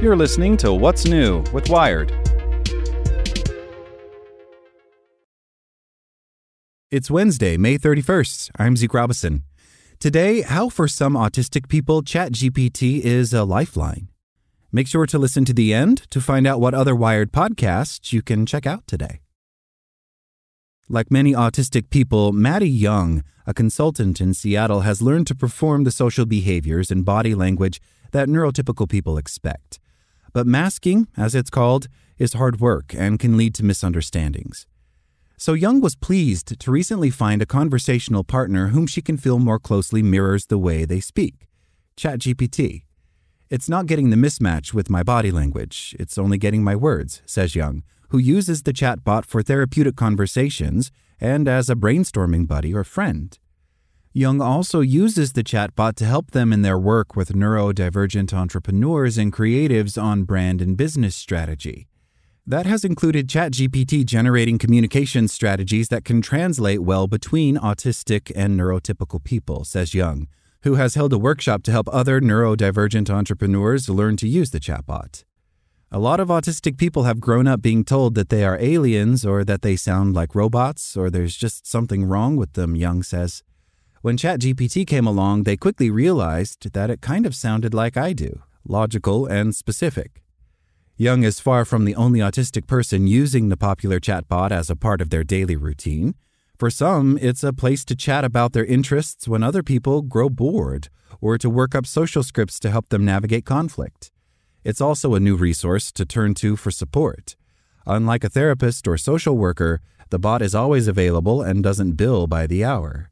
You're listening to What's New with Wired. It's Wednesday, May 31st. I'm Zeke Robison. Today, how for some autistic people, ChatGPT is a lifeline. Make sure to listen to the end to find out what other Wired podcasts you can check out today. Like many autistic people, Maddie Young, a consultant in Seattle, has learned to perform the social behaviors and body language that neurotypical people expect. But masking, as it's called, is hard work and can lead to misunderstandings. So Young was pleased to recently find a conversational partner whom she can feel more closely mirrors the way they speak ChatGPT. It's not getting the mismatch with my body language, it's only getting my words, says Young, who uses the chatbot for therapeutic conversations and as a brainstorming buddy or friend. Young also uses the chatbot to help them in their work with neurodivergent entrepreneurs and creatives on brand and business strategy. That has included ChatGPT generating communication strategies that can translate well between autistic and neurotypical people, says Young, who has held a workshop to help other neurodivergent entrepreneurs learn to use the chatbot. A lot of autistic people have grown up being told that they are aliens or that they sound like robots or there's just something wrong with them, Young says. When ChatGPT came along, they quickly realized that it kind of sounded like I do logical and specific. Young is far from the only autistic person using the popular chatbot as a part of their daily routine. For some, it's a place to chat about their interests when other people grow bored, or to work up social scripts to help them navigate conflict. It's also a new resource to turn to for support. Unlike a therapist or social worker, the bot is always available and doesn't bill by the hour.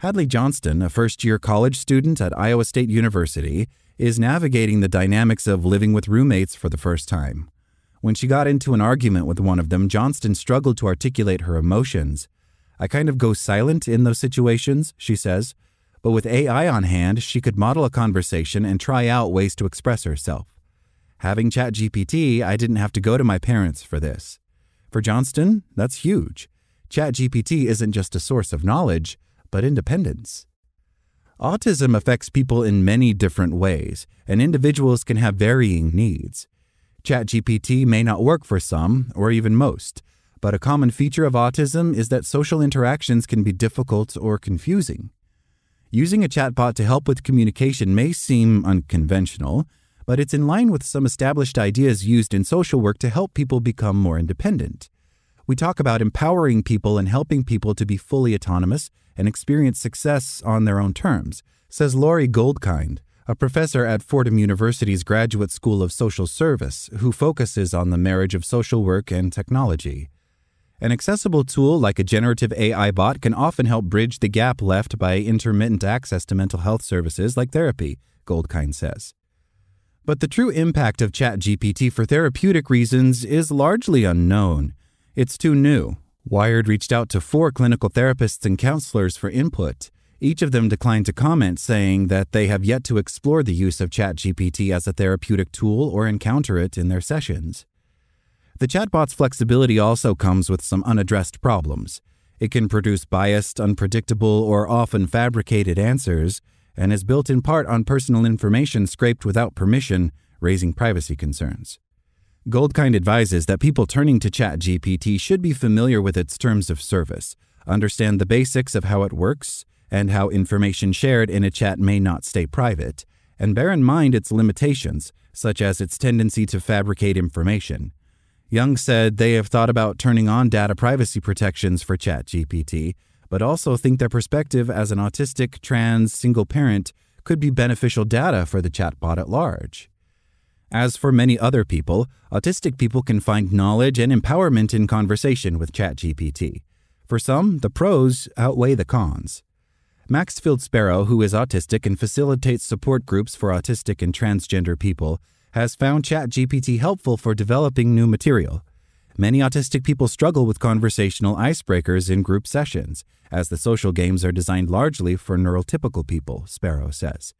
Hadley Johnston, a first year college student at Iowa State University, is navigating the dynamics of living with roommates for the first time. When she got into an argument with one of them, Johnston struggled to articulate her emotions. I kind of go silent in those situations, she says, but with AI on hand, she could model a conversation and try out ways to express herself. Having ChatGPT, I didn't have to go to my parents for this. For Johnston, that's huge. ChatGPT isn't just a source of knowledge, but independence. Autism affects people in many different ways, and individuals can have varying needs. ChatGPT may not work for some, or even most, but a common feature of autism is that social interactions can be difficult or confusing. Using a chatbot to help with communication may seem unconventional, but it's in line with some established ideas used in social work to help people become more independent. We talk about empowering people and helping people to be fully autonomous and experience success on their own terms, says Laurie Goldkind, a professor at Fordham University's Graduate School of Social Service who focuses on the marriage of social work and technology. An accessible tool like a generative AI bot can often help bridge the gap left by intermittent access to mental health services like therapy, Goldkind says. But the true impact of ChatGPT for therapeutic reasons is largely unknown. It's too new. Wired reached out to four clinical therapists and counselors for input. Each of them declined to comment, saying that they have yet to explore the use of ChatGPT as a therapeutic tool or encounter it in their sessions. The chatbot's flexibility also comes with some unaddressed problems. It can produce biased, unpredictable, or often fabricated answers, and is built in part on personal information scraped without permission, raising privacy concerns. Goldkind advises that people turning to ChatGPT should be familiar with its terms of service, understand the basics of how it works, and how information shared in a chat may not stay private, and bear in mind its limitations, such as its tendency to fabricate information. Young said they have thought about turning on data privacy protections for ChatGPT, but also think their perspective as an autistic, trans, single parent could be beneficial data for the chatbot at large. As for many other people, autistic people can find knowledge and empowerment in conversation with ChatGPT. For some, the pros outweigh the cons. Maxfield Sparrow, who is autistic and facilitates support groups for autistic and transgender people, has found ChatGPT helpful for developing new material. Many autistic people struggle with conversational icebreakers in group sessions, as the social games are designed largely for neurotypical people, Sparrow says.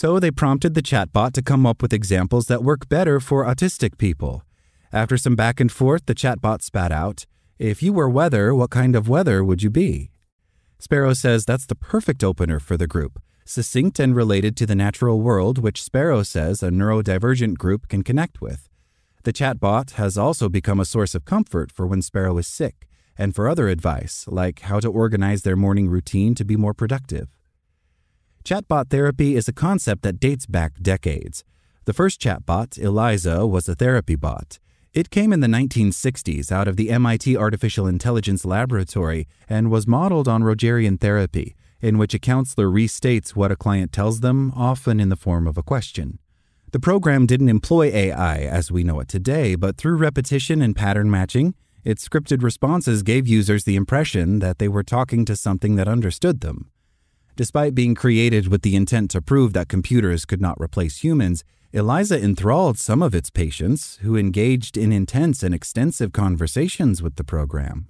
So they prompted the chatbot to come up with examples that work better for autistic people. After some back and forth, the chatbot spat out, If you were weather, what kind of weather would you be? Sparrow says that's the perfect opener for the group, succinct and related to the natural world, which Sparrow says a neurodivergent group can connect with. The chatbot has also become a source of comfort for when Sparrow is sick and for other advice, like how to organize their morning routine to be more productive. Chatbot therapy is a concept that dates back decades. The first chatbot, Eliza, was a therapy bot. It came in the 1960s out of the MIT Artificial Intelligence Laboratory and was modeled on Rogerian therapy, in which a counselor restates what a client tells them, often in the form of a question. The program didn't employ AI as we know it today, but through repetition and pattern matching, its scripted responses gave users the impression that they were talking to something that understood them. Despite being created with the intent to prove that computers could not replace humans, Eliza enthralled some of its patients who engaged in intense and extensive conversations with the program.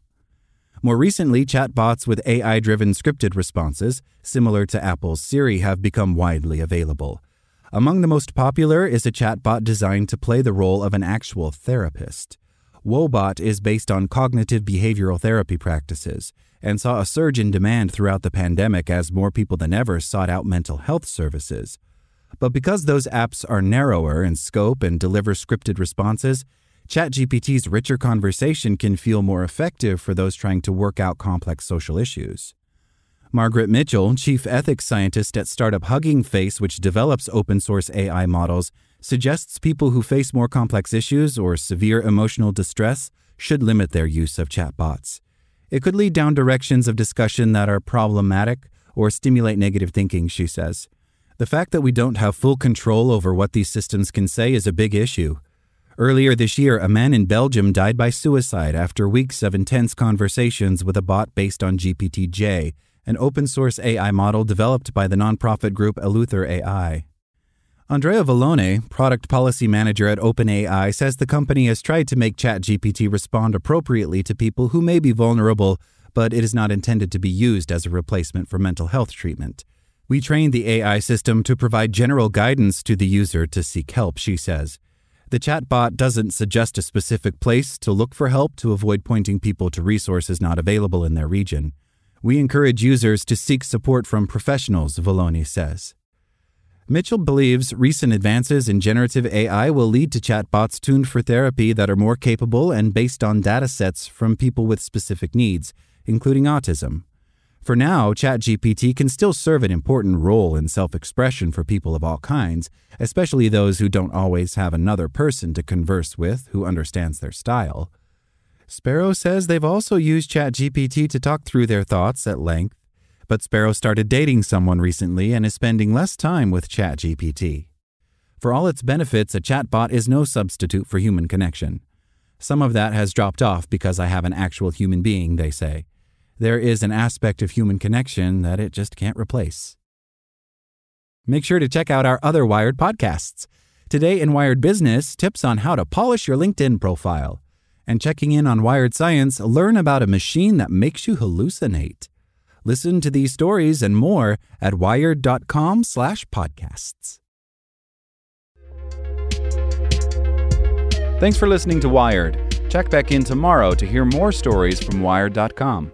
More recently, chatbots with AI driven scripted responses, similar to Apple's Siri, have become widely available. Among the most popular is a chatbot designed to play the role of an actual therapist. Woebot is based on cognitive behavioral therapy practices and saw a surge in demand throughout the pandemic as more people than ever sought out mental health services. But because those apps are narrower in scope and deliver scripted responses, ChatGPT's richer conversation can feel more effective for those trying to work out complex social issues. Margaret Mitchell, chief ethics scientist at startup Hugging Face, which develops open source AI models, suggests people who face more complex issues or severe emotional distress should limit their use of chatbots. It could lead down directions of discussion that are problematic or stimulate negative thinking, she says. The fact that we don't have full control over what these systems can say is a big issue. Earlier this year, a man in Belgium died by suicide after weeks of intense conversations with a bot based on GPT-J, an open source AI model developed by the nonprofit group Eleuther AI. Andrea Vallone, product policy manager at OpenAI, says the company has tried to make ChatGPT respond appropriately to people who may be vulnerable, but it is not intended to be used as a replacement for mental health treatment. We trained the AI system to provide general guidance to the user to seek help, she says. The chatbot doesn't suggest a specific place to look for help to avoid pointing people to resources not available in their region. We encourage users to seek support from professionals, Vallone says. Mitchell believes recent advances in generative AI will lead to chatbots tuned for therapy that are more capable and based on data sets from people with specific needs, including autism. For now, ChatGPT can still serve an important role in self expression for people of all kinds, especially those who don't always have another person to converse with who understands their style. Sparrow says they've also used ChatGPT to talk through their thoughts at length but Sparrow started dating someone recently and is spending less time with ChatGPT. For all its benefits, a chatbot is no substitute for human connection. Some of that has dropped off because I have an actual human being, they say. There is an aspect of human connection that it just can't replace. Make sure to check out our other Wired podcasts. Today in Wired Business, tips on how to polish your LinkedIn profile. And checking in on Wired Science, learn about a machine that makes you hallucinate. Listen to these stories and more at wired.com/podcasts. Thanks for listening to Wired. Check back in tomorrow to hear more stories from wired.com.